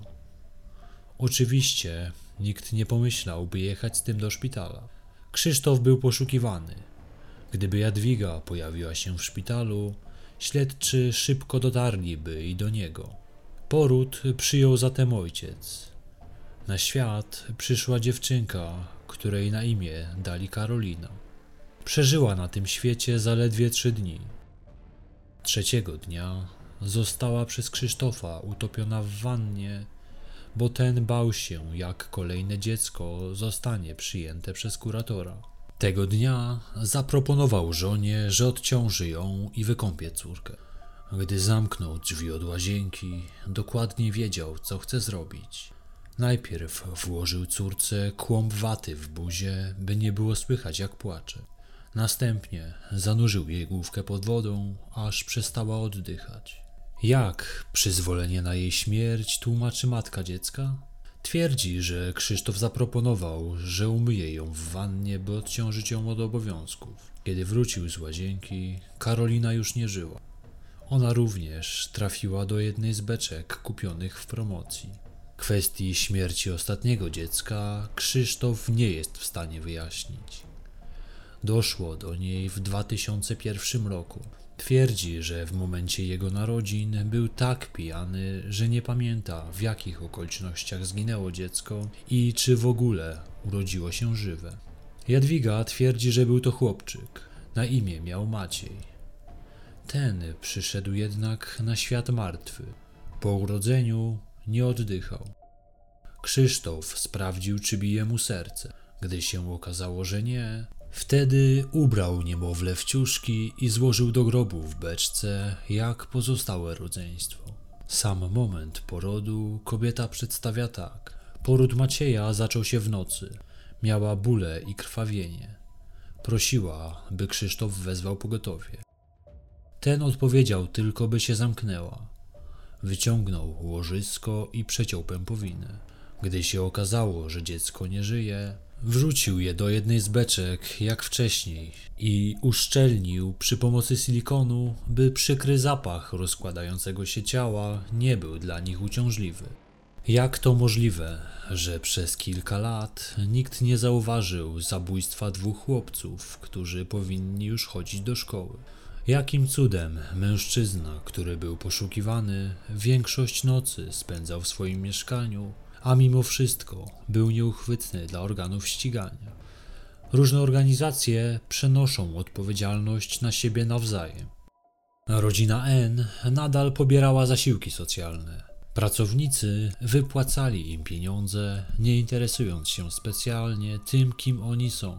Oczywiście nikt nie pomyślał, by jechać z tym do szpitala. Krzysztof był poszukiwany. Gdyby Jadwiga pojawiła się w szpitalu, śledczy szybko dotarliby i do niego. Poród przyjął zatem ojciec. Na świat przyszła dziewczynka, której na imię dali Karolina. Przeżyła na tym świecie zaledwie trzy dni. Trzeciego dnia została przez Krzysztofa utopiona w wannie, bo ten bał się, jak kolejne dziecko zostanie przyjęte przez kuratora. Tego dnia zaproponował żonie, że odciąży ją i wykąpie córkę. Gdy zamknął drzwi od łazienki, dokładnie wiedział, co chce zrobić. Najpierw włożył córce kłąb waty w buzie, by nie było słychać, jak płacze. Następnie zanurzył jej główkę pod wodą, aż przestała oddychać. Jak przyzwolenie na jej śmierć tłumaczy matka dziecka? Twierdzi, że Krzysztof zaproponował, że umyje ją w wannie, by odciążyć ją od obowiązków. Kiedy wrócił z łazienki, Karolina już nie żyła. Ona również trafiła do jednej z beczek kupionych w promocji. Kwestii śmierci ostatniego dziecka Krzysztof nie jest w stanie wyjaśnić. Doszło do niej w 2001 roku. Twierdzi, że w momencie jego narodzin był tak pijany, że nie pamięta w jakich okolicznościach zginęło dziecko i czy w ogóle urodziło się żywe. Jadwiga twierdzi, że był to chłopczyk. Na imię miał Maciej. Ten przyszedł jednak na świat martwy. Po urodzeniu nie oddychał. Krzysztof sprawdził, czy bije mu serce. Gdy się okazało, że nie, wtedy ubrał niemowlę w ciuszki i złożył do grobu w beczce, jak pozostałe rodzeństwo. Sam moment porodu kobieta przedstawia tak. Poród Macieja zaczął się w nocy. Miała bóle i krwawienie. Prosiła, by Krzysztof wezwał pogotowie. Ten odpowiedział tylko, by się zamknęła. Wyciągnął łożysko i przeciął pępowinę. Gdy się okazało, że dziecko nie żyje, wrzucił je do jednej z beczek, jak wcześniej, i uszczelnił przy pomocy silikonu, by przykry zapach rozkładającego się ciała nie był dla nich uciążliwy. Jak to możliwe, że przez kilka lat nikt nie zauważył zabójstwa dwóch chłopców, którzy powinni już chodzić do szkoły? Jakim cudem mężczyzna, który był poszukiwany, większość nocy spędzał w swoim mieszkaniu, a mimo wszystko był nieuchwytny dla organów ścigania? Różne organizacje przenoszą odpowiedzialność na siebie nawzajem. Rodzina N nadal pobierała zasiłki socjalne. Pracownicy wypłacali im pieniądze, nie interesując się specjalnie tym, kim oni są.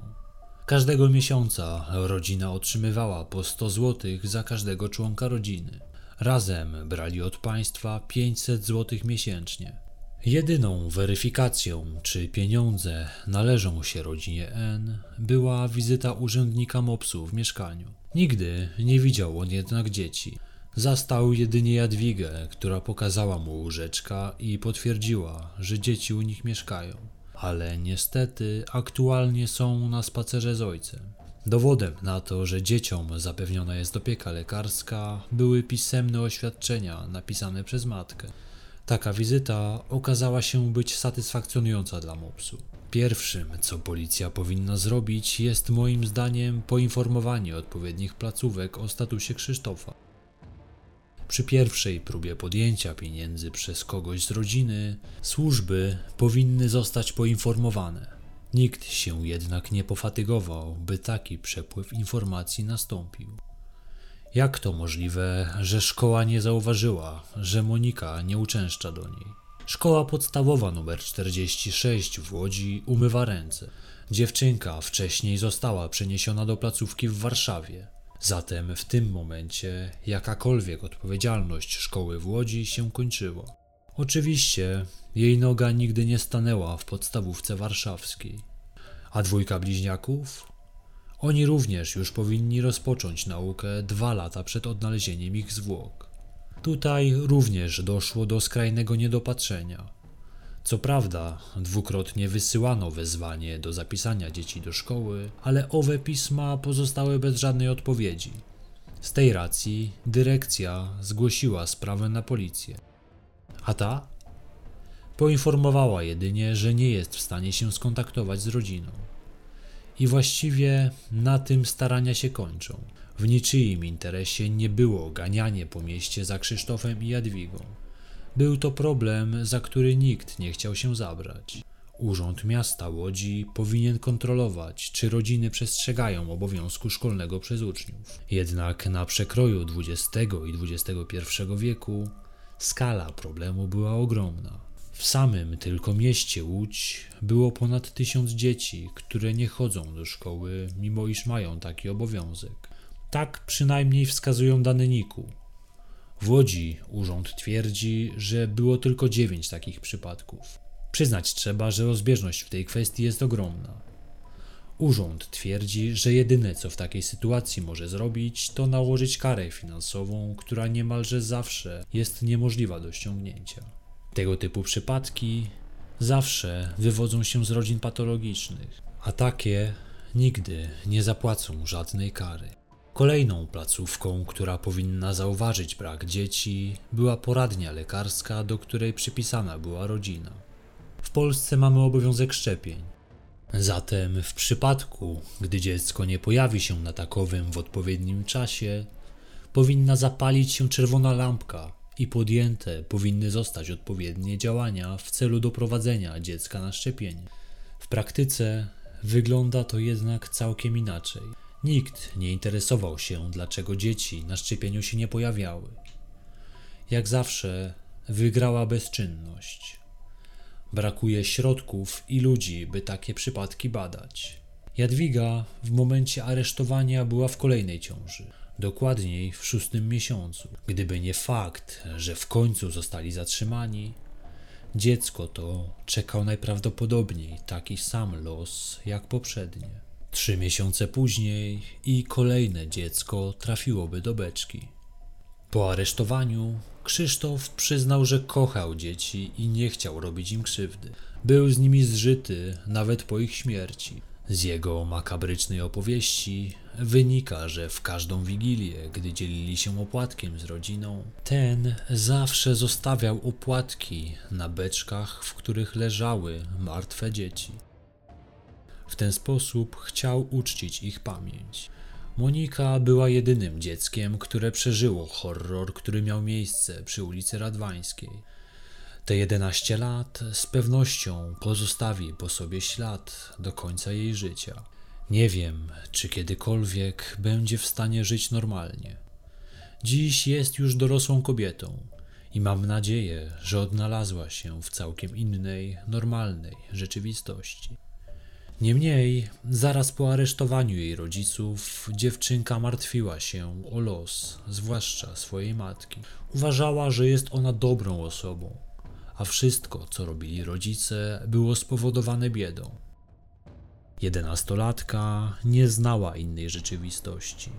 Każdego miesiąca rodzina otrzymywała po 100 zł za każdego członka rodziny. Razem brali od państwa 500 zł miesięcznie. Jedyną weryfikacją, czy pieniądze należą się rodzinie N, była wizyta urzędnika MOPS-u w mieszkaniu. Nigdy nie widział on jednak dzieci. Zastał jedynie Jadwigę, która pokazała mu łóżeczka i potwierdziła, że dzieci u nich mieszkają ale niestety aktualnie są na spacerze z ojcem. Dowodem na to, że dzieciom zapewniona jest opieka lekarska, były pisemne oświadczenia napisane przez matkę. Taka wizyta okazała się być satysfakcjonująca dla Mopsu. Pierwszym, co policja powinna zrobić, jest moim zdaniem poinformowanie odpowiednich placówek o statusie Krzysztofa. Przy pierwszej próbie podjęcia pieniędzy przez kogoś z rodziny, służby powinny zostać poinformowane. Nikt się jednak nie pofatygował, by taki przepływ informacji nastąpił. Jak to możliwe, że szkoła nie zauważyła, że Monika nie uczęszcza do niej? Szkoła podstawowa nr 46 w Łodzi umywa ręce. Dziewczynka wcześniej została przeniesiona do placówki w Warszawie. Zatem w tym momencie jakakolwiek odpowiedzialność szkoły w Łodzi się kończyła. Oczywiście jej noga nigdy nie stanęła w podstawówce warszawskiej. A dwójka bliźniaków? Oni również już powinni rozpocząć naukę dwa lata przed odnalezieniem ich zwłok. Tutaj również doszło do skrajnego niedopatrzenia. Co prawda, dwukrotnie wysyłano wezwanie do zapisania dzieci do szkoły, ale owe pisma pozostały bez żadnej odpowiedzi. Z tej racji dyrekcja zgłosiła sprawę na policję. A ta? Poinformowała jedynie, że nie jest w stanie się skontaktować z rodziną. I właściwie na tym starania się kończą. W niczyim interesie nie było ganianie po mieście za Krzysztofem i Jadwigą. Był to problem, za który nikt nie chciał się zabrać. Urząd Miasta Łodzi powinien kontrolować, czy rodziny przestrzegają obowiązku szkolnego przez uczniów. Jednak na przekroju XX i XXI wieku skala problemu była ogromna. W samym tylko mieście Łódź było ponad tysiąc dzieci, które nie chodzą do szkoły, mimo iż mają taki obowiązek. Tak przynajmniej wskazują dane NIK-u. W Łodzi urząd twierdzi, że było tylko dziewięć takich przypadków. Przyznać trzeba, że rozbieżność w tej kwestii jest ogromna. Urząd twierdzi, że jedyne co w takiej sytuacji może zrobić, to nałożyć karę finansową, która niemalże zawsze jest niemożliwa do ściągnięcia. Tego typu przypadki zawsze wywodzą się z rodzin patologicznych, a takie nigdy nie zapłacą żadnej kary. Kolejną placówką, która powinna zauważyć brak dzieci, była poradnia lekarska, do której przypisana była rodzina. W Polsce mamy obowiązek szczepień. Zatem w przypadku, gdy dziecko nie pojawi się na takowym w odpowiednim czasie, powinna zapalić się czerwona lampka i podjęte powinny zostać odpowiednie działania w celu doprowadzenia dziecka na szczepienie. W praktyce wygląda to jednak całkiem inaczej. Nikt nie interesował się, dlaczego dzieci na szczepieniu się nie pojawiały. Jak zawsze wygrała bezczynność. Brakuje środków i ludzi, by takie przypadki badać. Jadwiga w momencie aresztowania była w kolejnej ciąży, dokładniej w szóstym miesiącu. Gdyby nie fakt, że w końcu zostali zatrzymani, dziecko to czekał najprawdopodobniej taki sam los jak poprzednie. Trzy miesiące później i kolejne dziecko trafiłoby do beczki. Po aresztowaniu Krzysztof przyznał, że kochał dzieci i nie chciał robić im krzywdy. Był z nimi zżyty nawet po ich śmierci. Z jego makabrycznej opowieści wynika, że w każdą wigilię, gdy dzielili się opłatkiem z rodziną, ten zawsze zostawiał opłatki na beczkach, w których leżały martwe dzieci. W ten sposób chciał uczcić ich pamięć. Monika była jedynym dzieckiem, które przeżyło horror, który miał miejsce przy ulicy Radwańskiej. Te 11 lat z pewnością pozostawi po sobie ślad do końca jej życia. Nie wiem, czy kiedykolwiek będzie w stanie żyć normalnie. Dziś jest już dorosłą kobietą i mam nadzieję, że odnalazła się w całkiem innej, normalnej rzeczywistości. Niemniej, zaraz po aresztowaniu jej rodziców, dziewczynka martwiła się o los, zwłaszcza swojej matki. Uważała, że jest ona dobrą osobą, a wszystko, co robili rodzice, było spowodowane biedą. Jedenastolatka nie znała innej rzeczywistości.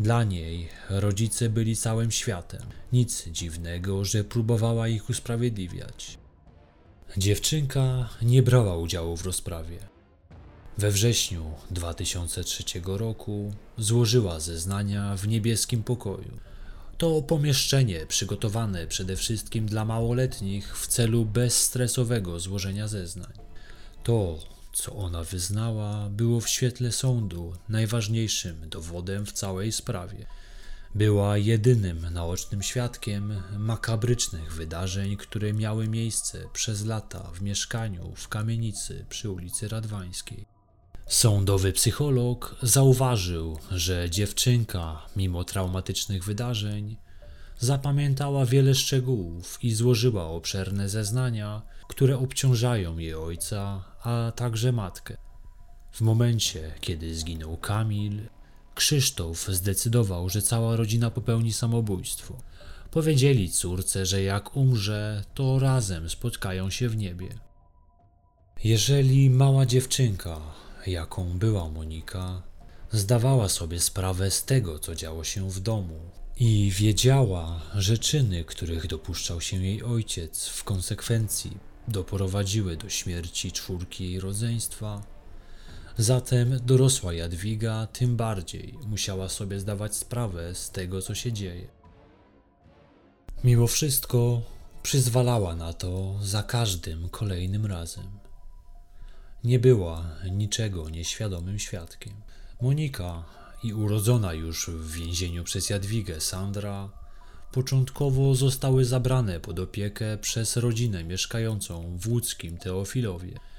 Dla niej rodzice byli całym światem. Nic dziwnego, że próbowała ich usprawiedliwiać. Dziewczynka nie brała udziału w rozprawie. We wrześniu 2003 roku złożyła zeznania w niebieskim pokoju. To pomieszczenie przygotowane przede wszystkim dla małoletnich w celu bezstresowego złożenia zeznań. To, co ona wyznała, było w świetle sądu najważniejszym dowodem w całej sprawie. Była jedynym naocznym świadkiem makabrycznych wydarzeń, które miały miejsce przez lata w mieszkaniu w kamienicy przy ulicy Radwańskiej. Sądowy psycholog zauważył, że dziewczynka, mimo traumatycznych wydarzeń, zapamiętała wiele szczegółów i złożyła obszerne zeznania, które obciążają jej ojca, a także matkę. W momencie, kiedy zginął Kamil, Krzysztof zdecydował, że cała rodzina popełni samobójstwo. Powiedzieli córce, że jak umrze, to razem spotkają się w niebie. Jeżeli mała dziewczynka, jaką była Monika, zdawała sobie sprawę z tego, co działo się w domu i wiedziała, że czyny, których dopuszczał się jej ojciec, w konsekwencji doprowadziły do śmierci czwórki jej rodzeństwa, Zatem dorosła Jadwiga tym bardziej musiała sobie zdawać sprawę z tego, co się dzieje. Mimo wszystko przyzwalała na to za każdym kolejnym razem. Nie była niczego nieświadomym świadkiem. Monika i urodzona już w więzieniu przez Jadwigę Sandra początkowo zostały zabrane pod opiekę przez rodzinę mieszkającą w łódzkim Teofilowie –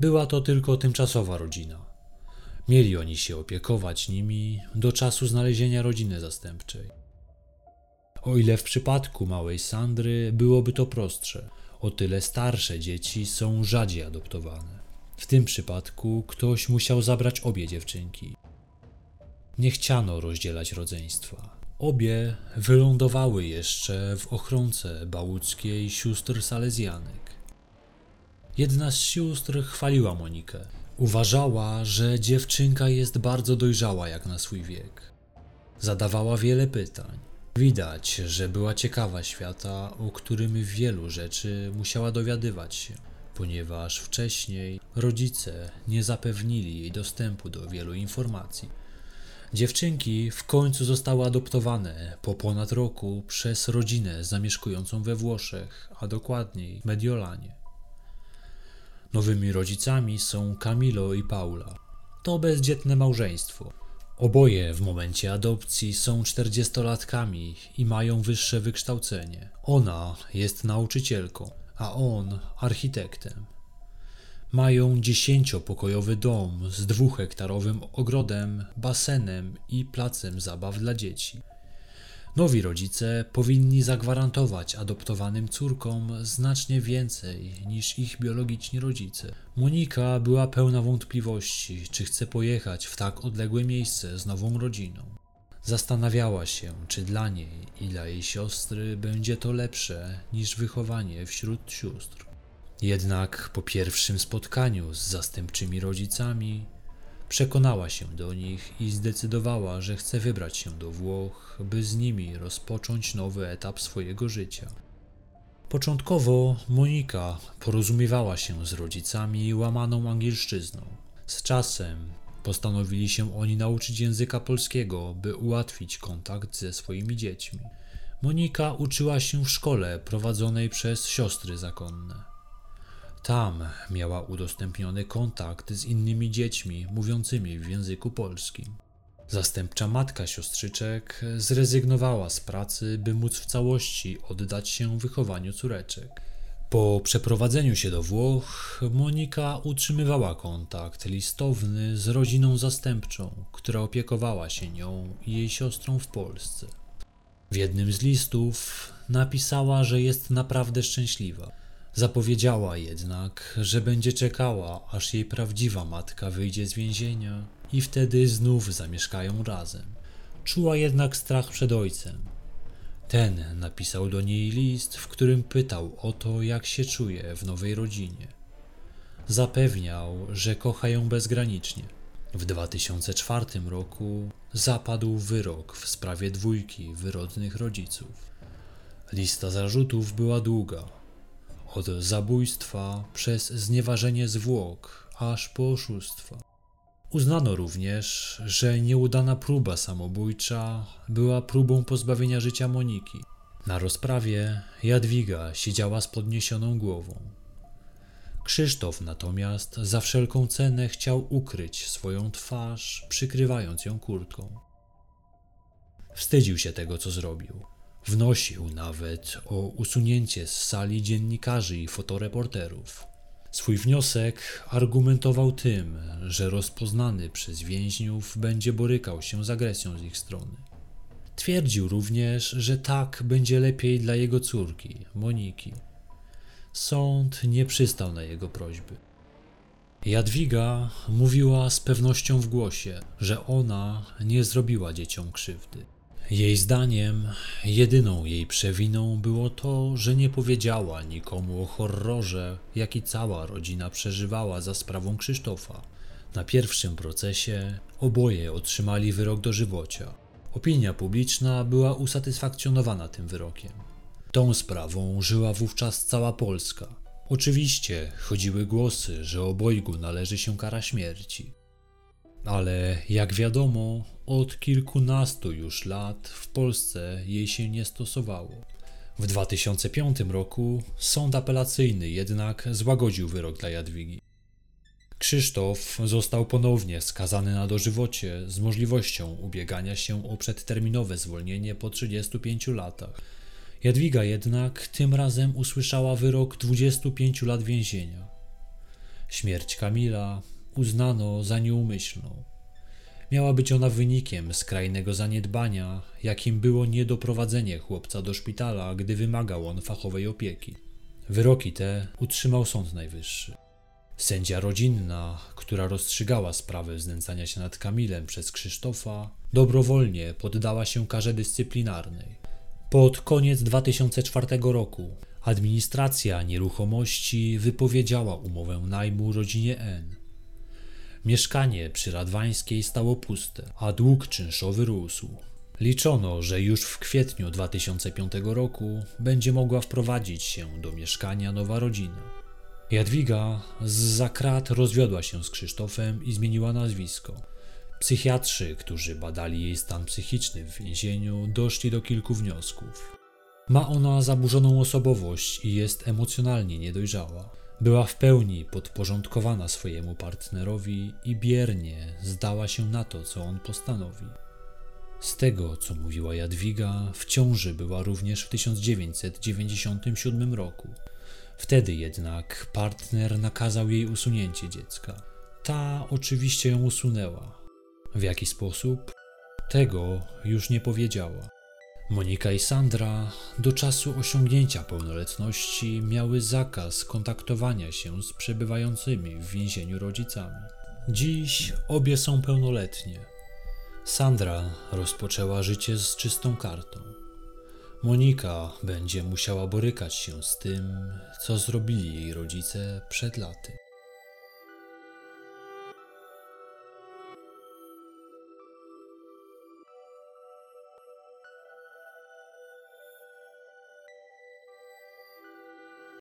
była to tylko tymczasowa rodzina. Mieli oni się opiekować nimi do czasu znalezienia rodziny zastępczej. O ile w przypadku małej Sandry byłoby to prostsze, o tyle starsze dzieci są rzadziej adoptowane. W tym przypadku ktoś musiał zabrać obie dziewczynki. Nie chciano rozdzielać rodzeństwa. Obie wylądowały jeszcze w ochronce bałuckiej sióstr salezjanek. Jedna z sióstr chwaliła Monikę. Uważała, że dziewczynka jest bardzo dojrzała jak na swój wiek. Zadawała wiele pytań. Widać, że była ciekawa świata, o którym wielu rzeczy musiała dowiadywać się, ponieważ wcześniej rodzice nie zapewnili jej dostępu do wielu informacji. Dziewczynki w końcu zostały adoptowane po ponad roku przez rodzinę zamieszkującą we Włoszech, a dokładniej Mediolanie. Nowymi rodzicami są Camilo i Paula. To bezdzietne małżeństwo. Oboje w momencie adopcji są czterdziestolatkami i mają wyższe wykształcenie. Ona jest nauczycielką, a on architektem. Mają dziesięciopokojowy dom z dwuhektarowym ogrodem, basenem i placem zabaw dla dzieci. Nowi rodzice powinni zagwarantować adoptowanym córkom znacznie więcej niż ich biologiczni rodzice. Monika była pełna wątpliwości, czy chce pojechać w tak odległe miejsce z nową rodziną. Zastanawiała się, czy dla niej i dla jej siostry będzie to lepsze niż wychowanie wśród sióstr. Jednak po pierwszym spotkaniu z zastępczymi rodzicami Przekonała się do nich i zdecydowała, że chce wybrać się do Włoch, by z nimi rozpocząć nowy etap swojego życia. Początkowo Monika porozumiewała się z rodzicami łamaną angielszczyzną. Z czasem postanowili się oni nauczyć języka polskiego, by ułatwić kontakt ze swoimi dziećmi. Monika uczyła się w szkole prowadzonej przez siostry zakonne. Tam miała udostępniony kontakt z innymi dziećmi mówiącymi w języku polskim. Zastępcza matka siostrzyczek zrezygnowała z pracy, by móc w całości oddać się wychowaniu córeczek. Po przeprowadzeniu się do Włoch, Monika utrzymywała kontakt listowny z rodziną zastępczą, która opiekowała się nią i jej siostrą w Polsce. W jednym z listów napisała, że jest naprawdę szczęśliwa Zapowiedziała jednak, że będzie czekała, aż jej prawdziwa matka wyjdzie z więzienia i wtedy znów zamieszkają razem. Czuła jednak strach przed ojcem. Ten napisał do niej list, w którym pytał o to, jak się czuje w nowej rodzinie. Zapewniał, że kocha ją bezgranicznie. W 2004 roku zapadł wyrok w sprawie dwójki wyrodnych rodziców. Lista zarzutów była długa, od zabójstwa przez znieważenie zwłok aż po oszustwa. Uznano również, że nieudana próba samobójcza była próbą pozbawienia życia Moniki. Na rozprawie Jadwiga siedziała z podniesioną głową. Krzysztof natomiast za wszelką cenę chciał ukryć swoją twarz, przykrywając ją kurtką. Wstydził się tego, co zrobił. Wnosił nawet o usunięcie z sali dziennikarzy i fotoreporterów. Swój wniosek argumentował tym, że rozpoznany przez więźniów będzie borykał się z agresją z ich strony. Twierdził również, że tak będzie lepiej dla jego córki, Moniki. Sąd nie przystał na jego prośby. Jadwiga mówiła z pewnością w głosie, że ona nie zrobiła dzieciom krzywdy. Jej zdaniem, jedyną jej przewiną było to, że nie powiedziała nikomu o horrorze, jaki cała rodzina przeżywała za sprawą Krzysztofa. Na pierwszym procesie oboje otrzymali wyrok dożywocia. Opinia publiczna była usatysfakcjonowana tym wyrokiem. Tą sprawą żyła wówczas cała Polska. Oczywiście chodziły głosy, że obojgu należy się kara śmierci. Ale jak wiadomo, od kilkunastu już lat w Polsce jej się nie stosowało. W 2005 roku sąd apelacyjny jednak złagodził wyrok dla Jadwigi. Krzysztof został ponownie skazany na dożywocie z możliwością ubiegania się o przedterminowe zwolnienie po 35 latach. Jadwiga jednak tym razem usłyszała wyrok 25 lat więzienia. Śmierć Kamila uznano za nieumyślną. Miała być ona wynikiem skrajnego zaniedbania, jakim było niedoprowadzenie chłopca do szpitala, gdy wymagał on fachowej opieki. Wyroki te utrzymał Sąd Najwyższy. Sędzia rodzinna, która rozstrzygała sprawę znęcania się nad Kamilem przez Krzysztofa, dobrowolnie poddała się karze dyscyplinarnej. Pod koniec 2004 roku administracja nieruchomości wypowiedziała umowę najmu rodzinie N. Mieszkanie przy Radwańskiej stało puste, a dług czynszowy rósł. Liczono, że już w kwietniu 2005 roku będzie mogła wprowadzić się do mieszkania nowa rodzina. Jadwiga z zakrat rozwiodła się z Krzysztofem i zmieniła nazwisko. Psychiatrzy, którzy badali jej stan psychiczny w więzieniu, doszli do kilku wniosków. Ma ona zaburzoną osobowość i jest emocjonalnie niedojrzała. Była w pełni podporządkowana swojemu partnerowi i biernie zdała się na to, co on postanowi. Z tego, co mówiła Jadwiga, w ciąży była również w 1997 roku. Wtedy jednak partner nakazał jej usunięcie dziecka. Ta oczywiście ją usunęła. W jaki sposób? Tego już nie powiedziała. Monika i Sandra do czasu osiągnięcia pełnoletności miały zakaz kontaktowania się z przebywającymi w więzieniu rodzicami. Dziś obie są pełnoletnie. Sandra rozpoczęła życie z czystą kartą. Monika będzie musiała borykać się z tym, co zrobili jej rodzice przed laty.